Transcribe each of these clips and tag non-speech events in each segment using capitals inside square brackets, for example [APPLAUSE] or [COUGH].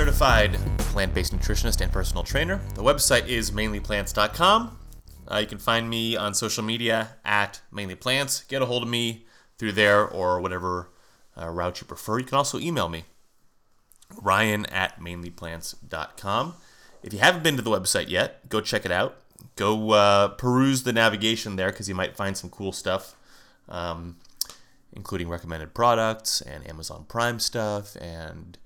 certified plant based nutritionist and personal trainer. The website is mainlyplants.com. Uh, you can find me on social media at mainlyplants. Get a hold of me through there or whatever uh, route you prefer. You can also email me, ryan at mainlyplants.com. If you haven't been to the website yet, go check it out. Go uh, peruse the navigation there because you might find some cool stuff, um, including recommended products and Amazon Prime stuff. And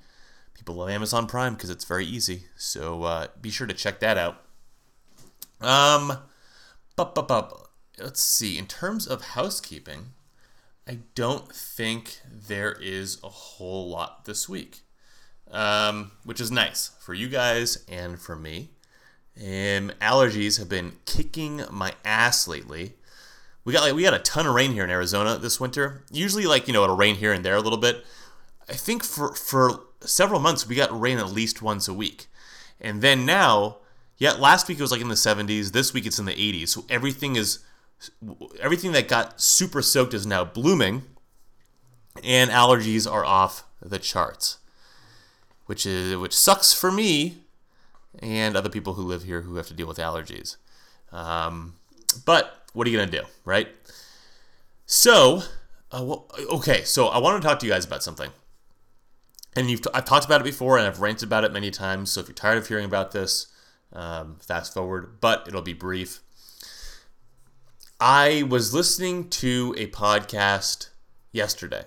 people love Amazon Prime because it's very easy. So uh, be sure to check that out. Um, but, but, but, let's see. In terms of housekeeping, I don't think there is a whole lot this week, um, which is nice for you guys and for me. Um, allergies have been kicking my ass lately. We got like we got a ton of rain here in Arizona this winter. Usually, like you know, it'll rain here and there a little bit. I think for for several months we got rain at least once a week, and then now, yeah, last week it was like in the 70s. This week it's in the 80s. So everything is everything that got super soaked is now blooming, and allergies are off the charts, which is which sucks for me and other people who live here who have to deal with allergies. Um, but what are you gonna do, right? So, uh, well, okay, so I want to talk to you guys about something, and you've t- I've talked about it before, and I've ranted about it many times. So if you're tired of hearing about this, um, fast forward, but it'll be brief. I was listening to a podcast yesterday,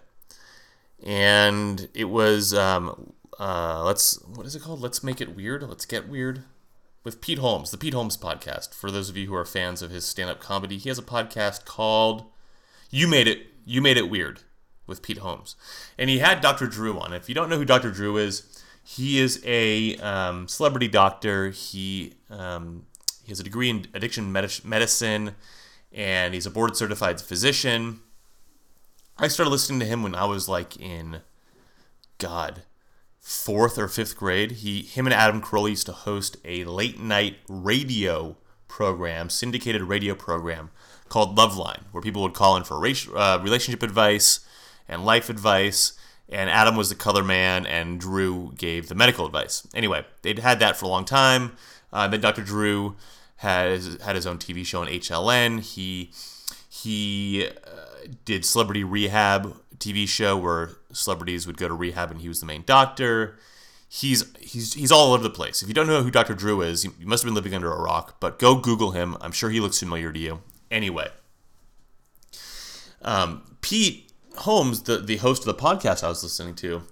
and it was um, uh, let's what is it called? Let's make it weird. Let's get weird with Pete Holmes, the Pete Holmes podcast. For those of you who are fans of his stand-up comedy, he has a podcast called "You Made It." You made it weird with Pete Holmes, and he had Dr. Drew on. If you don't know who Dr. Drew is, he is a um, celebrity doctor. He um, he has a degree in addiction medicine, and he's a board certified physician. I started listening to him when I was like in, God, fourth or fifth grade. He, him, and Adam Carolla used to host a late night radio program, syndicated radio program called Loveline, where people would call in for uh, relationship advice and life advice. And Adam was the color man, and Drew gave the medical advice. Anyway, they'd had that for a long time. Uh, then Dr. Drew has had his own TV show on HLN. He he uh, did Celebrity Rehab TV show where celebrities would go to rehab, and he was the main doctor. He's he's he's all over the place. If you don't know who Dr. Drew is, you must have been living under a rock. But go Google him. I'm sure he looks familiar to you. Anyway, um, Pete Holmes, the, the host of the podcast I was listening to,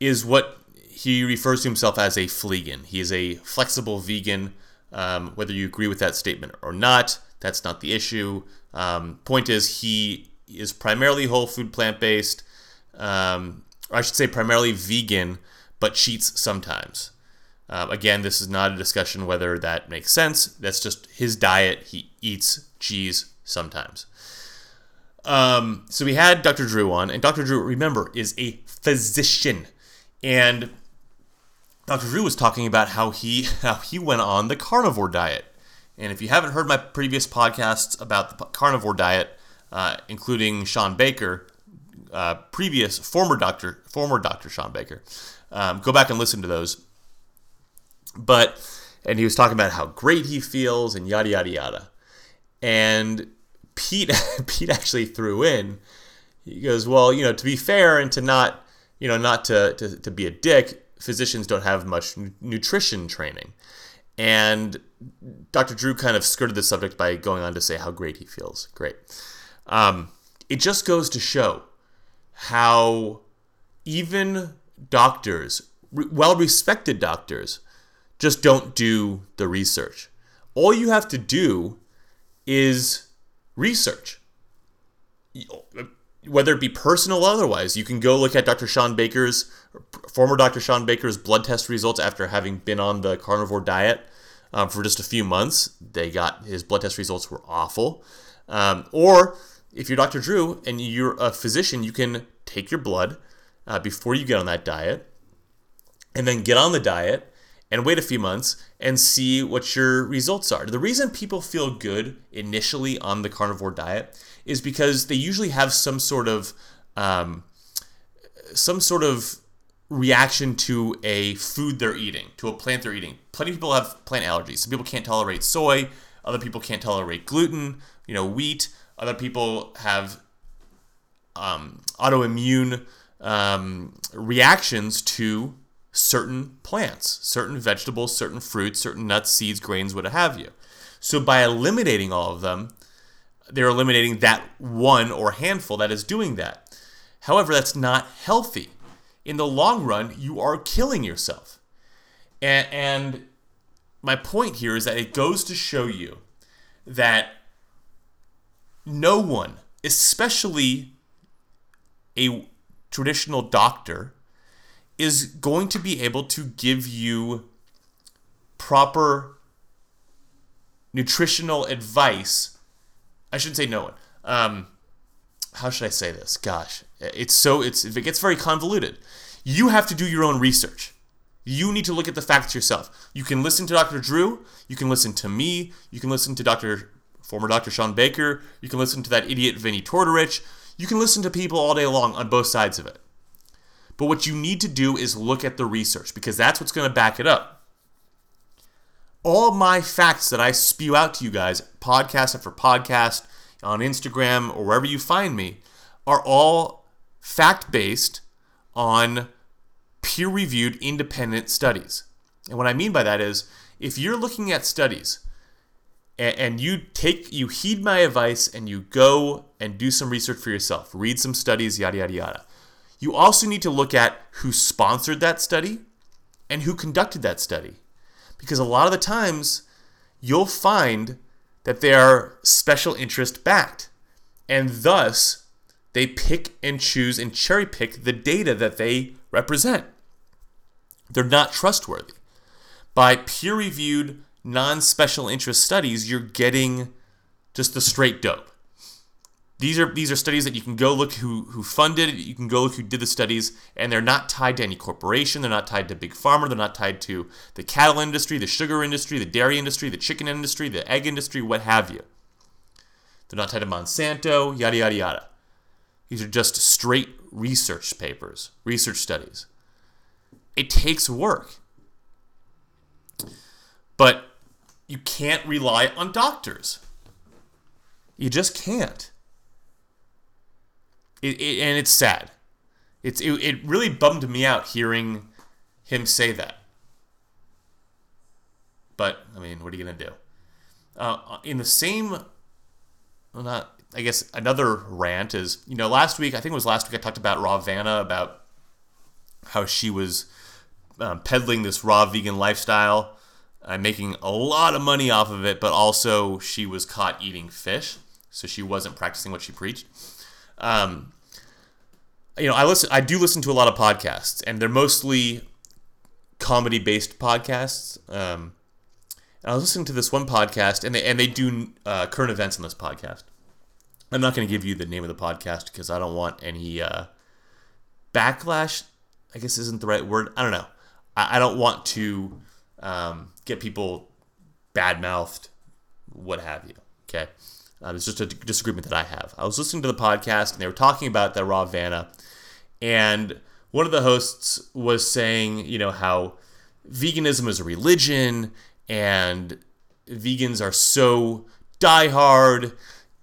is what he refers to himself as a fleegan. He is a flexible vegan. Um, whether you agree with that statement or not, that's not the issue. Um, point is, he is primarily whole food, plant based. Um, or I should say, primarily vegan, but cheats sometimes. Um, again, this is not a discussion whether that makes sense. That's just his diet. He eats cheese sometimes. Um, so we had Dr. Drew on, and Dr. Drew, remember, is a physician, and Dr. Drew was talking about how he [LAUGHS] how he went on the carnivore diet. And if you haven't heard my previous podcasts about the carnivore diet, uh, including Shawn Baker, uh, previous former doctor former Doctor Shawn Baker, um, go back and listen to those. But and he was talking about how great he feels and yada yada yada, and Pete [LAUGHS] Pete actually threw in. He goes, well, you know, to be fair and to not, you know, not to, to, to be a dick, physicians don't have much nutrition training. And Dr. Drew kind of skirted the subject by going on to say how great he feels. Great. Um, it just goes to show how even doctors, well respected doctors, just don't do the research. All you have to do is research. Whether it be personal or otherwise, you can go look at Dr. Shawn Baker's, former Dr. Shawn Baker's blood test results after having been on the carnivore diet um, for just a few months. They got his blood test results were awful. Um, or if you're Dr. Drew and you're a physician, you can take your blood uh, before you get on that diet and then get on the diet and wait a few months and see what your results are. The reason people feel good initially on the carnivore diet is because they usually have some sort of um, some sort of reaction to a food they're eating, to a plant they're eating. Plenty of people have plant allergies. Some people can't tolerate soy. Other people can't tolerate gluten. You know, wheat. Other people have um, autoimmune um, reactions to certain plants, certain vegetables, certain fruits, certain nuts, seeds, grains, what have you. So by eliminating all of them, they're eliminating that one or handful that is doing that. However, that's not healthy. In the long run, you are killing yourself. And, and my point here is that it goes to show you that no one, especially a traditional doctor, is going to be able to give you proper nutritional advice. I shouldn't say no one. Um, how should I say this? Gosh, it's so it's it gets very convoluted. You have to do your own research. You need to look at the facts yourself. You can listen to Dr. Drew. You can listen to me. You can listen to Dr. former Dr. Shawn Baker. You can listen to that idiot Vinnie Tortorich. You can listen to people all day long on both sides of it. But what you need to do is look at the research because that's what's going to back it up. All my facts that I spew out to you guys, podcast after podcast, on Instagram or wherever you find me, are all fact based on peer reviewed independent studies. And what I mean by that is if you're looking at studies and, and you take you heed my advice and you go and do some research for yourself, read some studies, yada yada yada. You also need to look at who sponsored that study and who conducted that study. Because a lot of the times you'll find that they are special interest backed. And thus, they pick and choose and cherry pick the data that they represent. They're not trustworthy. By peer reviewed, non special interest studies, you're getting just the straight dope. These are these are studies that you can go look who who funded you can go look who did the studies, and they're not tied to any corporation, they're not tied to big pharma, they're not tied to the cattle industry, the sugar industry, the dairy industry, the chicken industry, the egg industry, what have you. They're not tied to Monsanto, yada yada yada. These are just straight research papers, research studies. It takes work. But you can't rely on doctors. You just can't. It, it, and it's sad. It's it, it really bummed me out hearing him say that. But I mean, what are you gonna do? Uh, in the same, well, not I guess another rant is you know last week I think it was last week I talked about Rawvana about how she was um, peddling this raw vegan lifestyle, uh, making a lot of money off of it, but also she was caught eating fish, so she wasn't practicing what she preached. Um, you know, I listen. I do listen to a lot of podcasts, and they're mostly comedy-based podcasts. Um, and I was listening to this one podcast, and they and they do uh, current events on this podcast. I'm not going to give you the name of the podcast because I don't want any uh, backlash. I guess isn't the right word. I don't know. I, I don't want to um, get people bad mouthed, what have you. Okay. Uh, it's just a disagreement that I have. I was listening to the podcast and they were talking about the Rawvana, and one of the hosts was saying, you know, how veganism is a religion and vegans are so diehard,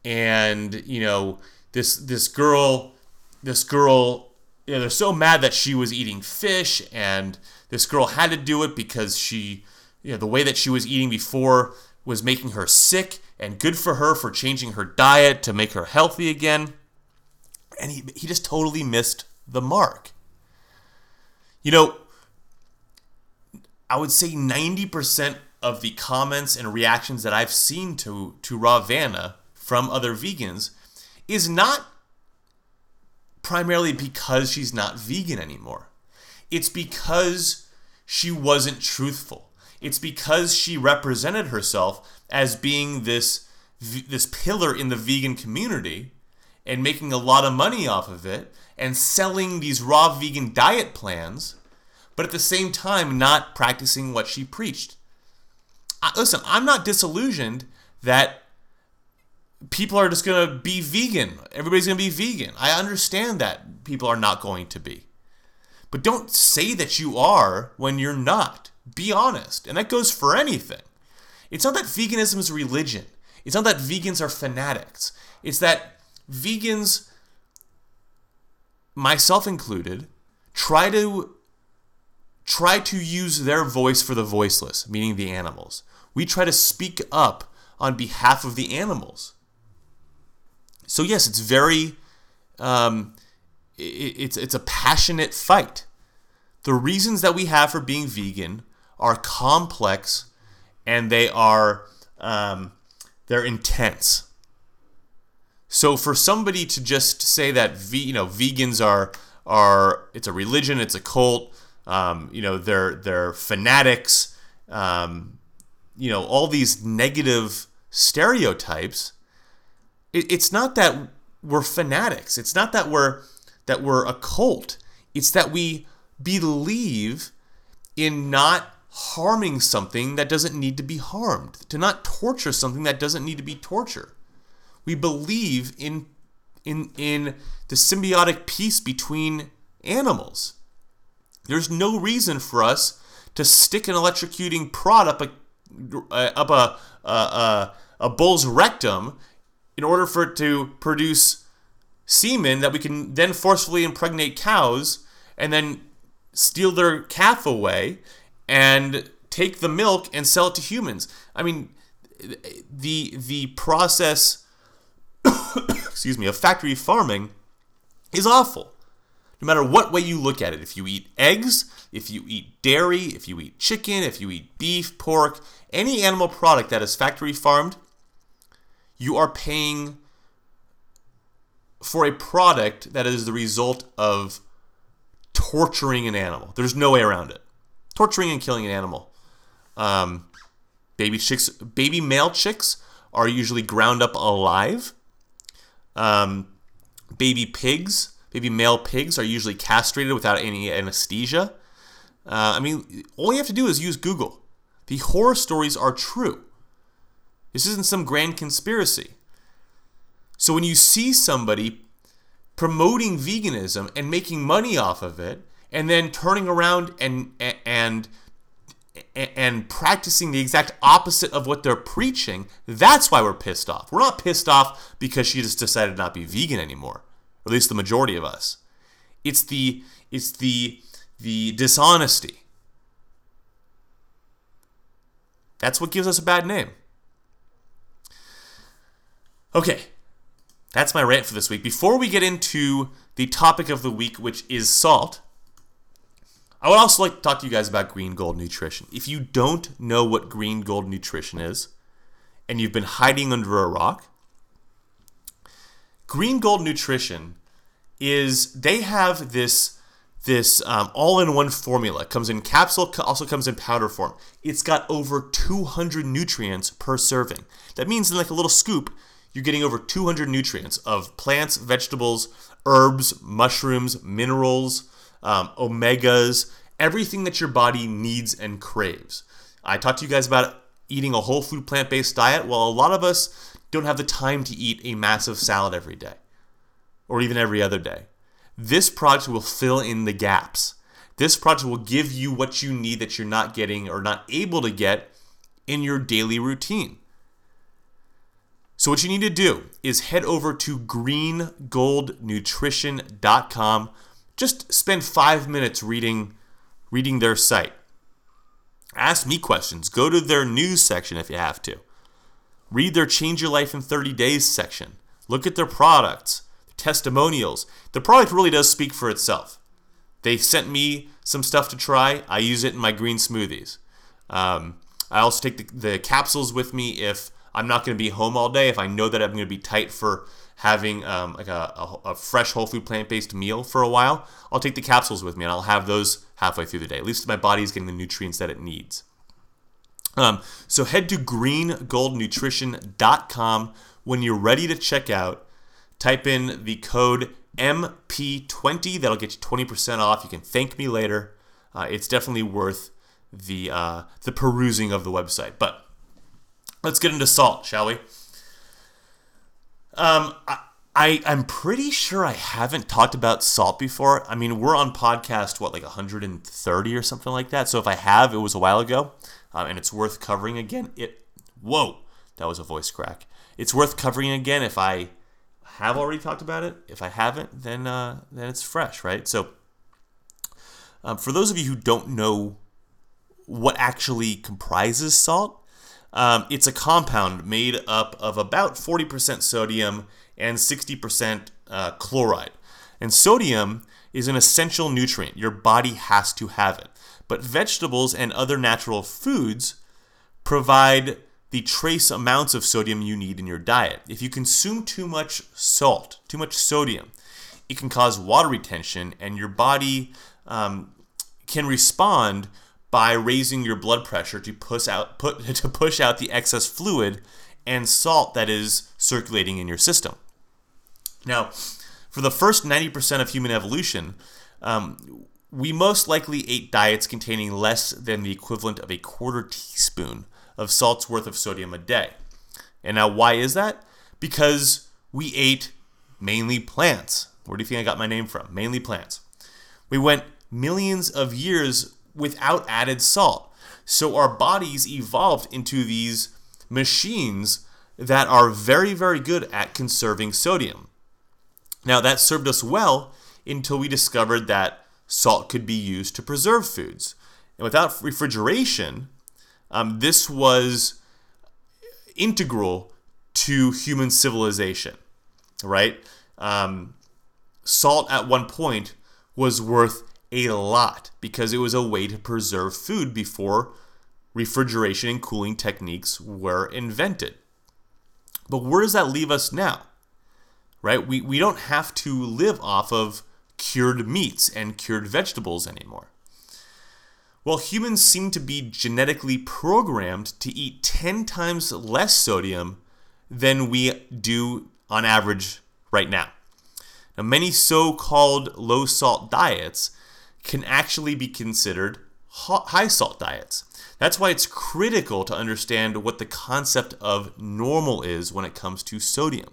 and you know, this this girl, this girl, you know, they're so mad that she was eating fish, and this girl had to do it because she, you know, the way that she was eating before was making her sick and good for her for changing her diet to make her healthy again. And he, he just totally missed the mark. You know, I would say 90% of the comments and reactions that I've seen to, to Rawvana from other vegans is not primarily because she's not vegan anymore. It's because she wasn't truthful. It's because she represented herself as being this this pillar in the vegan community and making a lot of money off of it and selling these raw vegan diet plans, but at the same time not practicing what she preached. I, listen, I'm not disillusioned that people are just going to be vegan. Everybody's going to be vegan. I understand that people are not going to be. But don't say that you are when you're not. Be honest. And that goes for anything. It's not that veganism is religion. It's not that vegans are fanatics. It's that vegans, myself included, try to try to use their voice for the voiceless, meaning the animals. We try to speak up on behalf of the animals. So yes, it's very, um, it, it's it's a passionate fight. The reasons that we have for being vegan are complex, and they are um, they're intense. So for somebody to just say that ve- you know vegans are are it's a religion, it's a cult, um, you know they're they're fanatics, um, you know all these negative stereotypes. It, it's not that we're fanatics. It's not that we're that we're a cult. It's that we believe in not harming something that doesn't need to be harmed, to not torture something that doesn't need to be tortured. We believe in in in the symbiotic peace between animals. There's no reason for us to stick an electrocuting prod up a up a a, a, a bull's rectum in order for it to produce semen that we can then forcefully impregnate cows and then steal their calf away and take the milk and sell it to humans. I mean, the the process, [COUGHS] excuse me, of factory farming is awful. No matter what way you look at it, if you eat eggs, if you eat dairy, if you eat chicken, if you eat beef, pork, any animal product that is factory farmed, you are paying for a product that is the result of torturing an animal. There's no way around it torturing and killing an animal. Um, baby chicks, baby male chicks are usually ground up alive. Um, baby pigs, baby male pigs are usually castrated without any anesthesia. Uh, I mean, all you have to do is use Google. The horror stories are true. This isn't some grand conspiracy. So when you see somebody promoting veganism and making money off of it, and then turning around and and and practicing the exact opposite of what they're preaching, that's why we're pissed off. We're not pissed off because she just decided not to be vegan anymore, or at least the majority of us. It's the it's the the dishonesty. That's what gives us a bad name. Okay, that's my rant for this week. Before we get into the topic of the week, which is salt, I would also like to talk to you guys about Green Gold Nutrition. If you don't know what Green Gold Nutrition is, and you've been hiding under a rock, Green Gold Nutrition is they have this this um, all-in-one formula. Comes in capsule, also comes in powder form. It's got over 200 nutrients per serving. That means in like a little scoop, you're getting over 200 nutrients of plants, vegetables, herbs, mushrooms, minerals, um, omegas, everything that your body needs and craves. I talked to you guys about eating a whole food plant based diet. Well, a lot of us don't have the time to eat a massive salad every day or even every other day. This product will fill in the gaps. This product will give you what you need that you're not getting or not able to get in your daily routine. So, what you need to do is head over to greengoldnutrition.com just spend five minutes reading reading their site. Ask me questions. Go to their news section if you have to. Read their Change Your Life in 30 Days section. Look at their products, testimonials. The product really does speak for itself. They sent me some stuff to try. I use it in my green smoothies. Um, I also take the, the capsules with me if I'm not going to be home all day. If I know that I'm going to be tight for having um, like a, a, a, fresh whole food plant based meal for a while, I'll take the capsules with me and I'll have those halfway through the day. At least my body is getting the nutrients that it needs. Um, so head to greengoldnutrition.com when you're ready to check out. Type in the code MP20. That'll get you 20% off. You can thank me later. Uh, it's definitely worth the uh, the perusing of the website. But let's get into salt, shall we? Um, I, I I'm pretty sure I haven't talked about salt before. I mean, we're on podcast what like 130 or something like that. So if I have, it was a while ago, um, and it's worth covering again. It whoa, that was a voice crack. It's worth covering again if I have already talked about it. If I haven't, then uh, then it's fresh, right? So um, for those of you who don't know what actually comprises salt, um, it's a compound made up of about 40% sodium and 60% uh, chloride. And sodium is an essential nutrient. Your body has to have it. But vegetables and other natural foods provide the trace amounts of sodium you need in your diet. If you consume too much salt, too much sodium, it can cause water retention, and your body um, can respond by raising your blood pressure to push out put, [LAUGHS] to push out the excess fluid and salt that is circulating in your system. Now, for the first 90% of human evolution, um, we most likely ate diets containing less than the equivalent of a quarter teaspoon of salt's worth of sodium a day. And now, why is that? Because we ate mainly plants. Where do you think I got my name from? Mainly plants. We went millions of years without added salt. So our bodies evolved into these machines that are very, very good at conserving sodium. Now, that served us well until we discovered that salt could be used to preserve foods. And without refrigeration, um, this was integral to human civilization, right? Um, salt at one point was worth a lot because it was a way to preserve food before refrigeration and cooling techniques were invented. But where does that leave us now? Right? We, we don't have to live off of cured meats and cured vegetables anymore. Well, humans seem to be genetically programmed to eat 10 times less sodium than we do on average right now. Now, many so called low salt diets can actually be considered high salt diets. That's why it's critical to understand what the concept of normal is when it comes to sodium.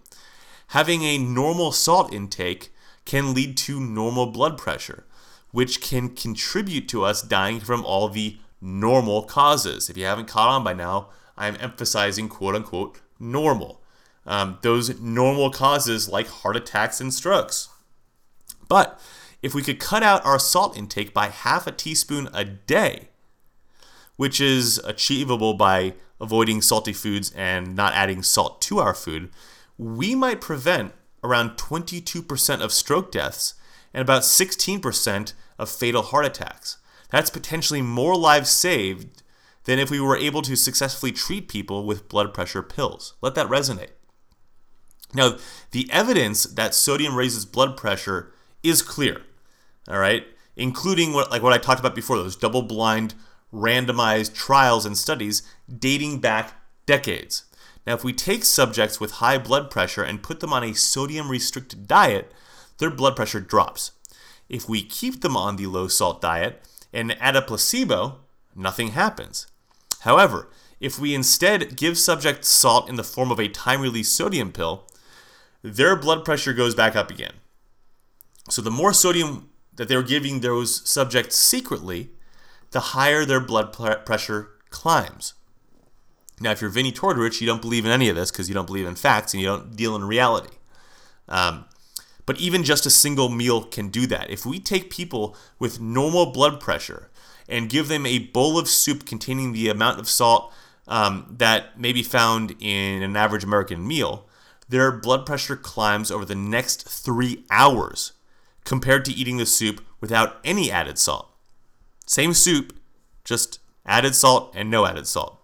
Having a normal salt intake can lead to normal blood pressure, which can contribute to us dying from all the normal causes. If you haven't caught on by now, I'm emphasizing quote unquote normal. Um, those normal causes like heart attacks and strokes. But if we could cut out our salt intake by half a teaspoon a day, which is achievable by avoiding salty foods and not adding salt to our food, we might prevent around 22% of stroke deaths and about 16% of fatal heart attacks. That's potentially more lives saved than if we were able to successfully treat people with blood pressure pills. Let that resonate. Now, the evidence that sodium raises blood pressure is clear all right, including what like what I talked about before, those double-blind, randomized trials and studies dating back decades. Now, if we take subjects with high blood pressure and put them on a sodium restricted diet, their blood pressure drops. If we keep them on the low salt diet and add a placebo, nothing happens. However, if we instead give subjects salt in the form of a time release sodium pill, their blood pressure goes back up again. So the more sodium that they were giving those subjects secretly, the higher their blood pressure climbs. Now, if you're Vinnie Tortorich, you don't believe in any of this because you don't believe in facts and you don't deal in reality. Um, but even just a single meal can do that. If we take people with normal blood pressure and give them a bowl of soup containing the amount of salt um, that may be found in an average American meal, their blood pressure climbs over the next three hours compared to eating the soup without any added salt. Same soup, just added salt and no added salt.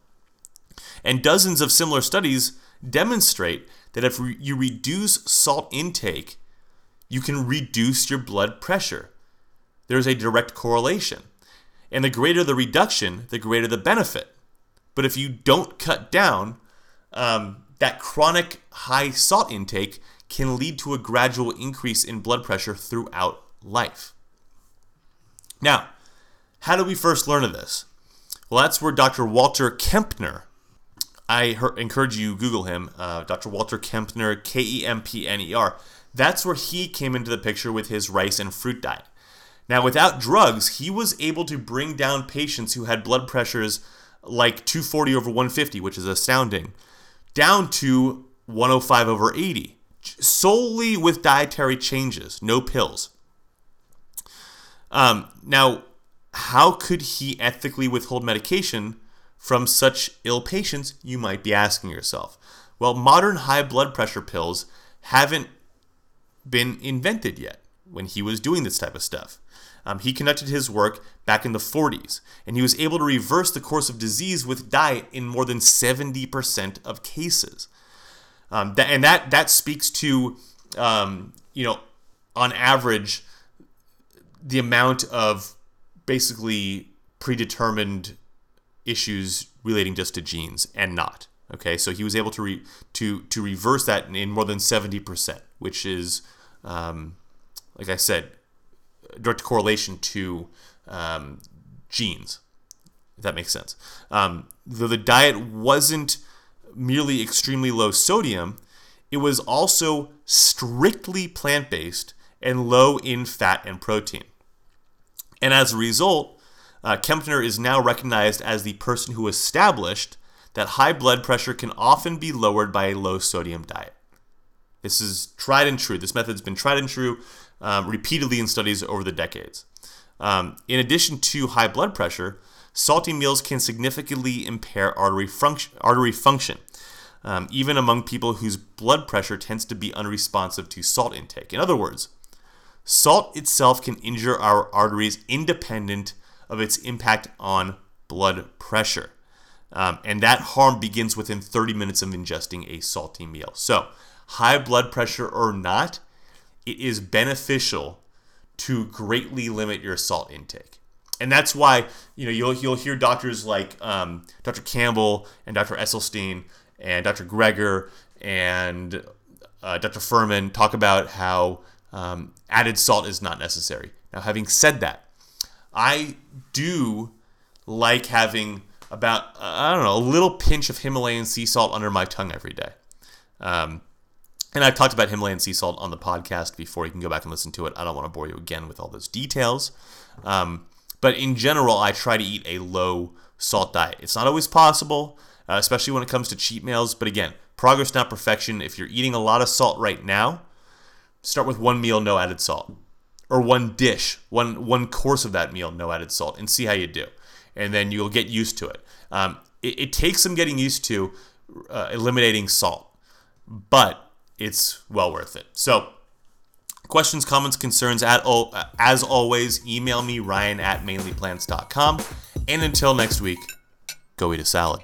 And dozens of similar studies demonstrate that if you reduce salt intake, you can reduce your blood pressure. There's a direct correlation. And the greater the reduction, the greater the benefit. But if you don't cut down, um, that chronic high salt intake can lead to a gradual increase in blood pressure throughout life. Now, how did we first learn of this? Well, that's where Dr. Walter Kempner I her- encourage you Google him, uh, Dr. Walter Kempner, K E M P N E R. That's where he came into the picture with his rice and fruit diet. Now, without drugs, he was able to bring down patients who had blood pressures like 240 over 150, which is astounding, down to 105 over 80, solely with dietary changes, no pills. Um, now, how could he ethically withhold medication from such ill patients, you might be asking yourself? Well, modern high blood pressure pills haven't been invented yet when he was doing this type of stuff. Um, he conducted his work back in the 40s, and he was able to reverse the course of disease with diet in more than 70% of cases. Um, that, and that that speaks to, um, you know, on average, the amount of basically predetermined issues relating just to genes and not. Okay, so he was able to re, to to reverse that in more than 70%, which is, um, like I said, direct correlation to um, genes. If that makes sense. Um, though the diet wasn't merely extremely low sodium, it was also strictly plant based and low in fat and protein. And as a result, uh, Kempner is now recognized as the person who established that high blood pressure can often be lowered by a low sodium diet. This is tried and true. This method's been tried and true um, repeatedly in studies over the decades. Um, in addition to high blood pressure, salty meals can significantly impair artery, function, artery function, um, even among people whose blood pressure tends to be unresponsive to salt intake. In other words, salt itself can injure our arteries independent of its impact on blood pressure. Um, and that harm begins within 30 minutes of ingesting a salty meal. So, high blood pressure or not, it is beneficial to greatly limit your salt intake. And that's why you know you'll you'll hear doctors like um, Dr. Campbell and Dr. Esselstyn and Dr. Greger and uh, Dr. Fuhrman talk about how um, added salt is not necessary. Now, having said that, I do like having about I don't know a little pinch of Himalayan sea salt under my tongue every day. Um, and I've talked about Himalayan sea salt on the podcast before. You can go back and listen to it. I don't want to bore you again with all those details. Um, but in general, I try to eat a low salt diet. It's not always possible, uh, especially when it comes to cheat meals. But again, progress, not perfection. If you're eating a lot of salt right now, start with one meal, no added salt, or one dish, one one course of that meal, no added salt, and see how you do. And then you'll get used to it. Um, it, it, takes some getting used to uh, eliminating salt, but it's well worth it. So, questions, comments, concerns, at all, as always, email me, ryan at mainlyplants.com. And until next week, go eat a salad.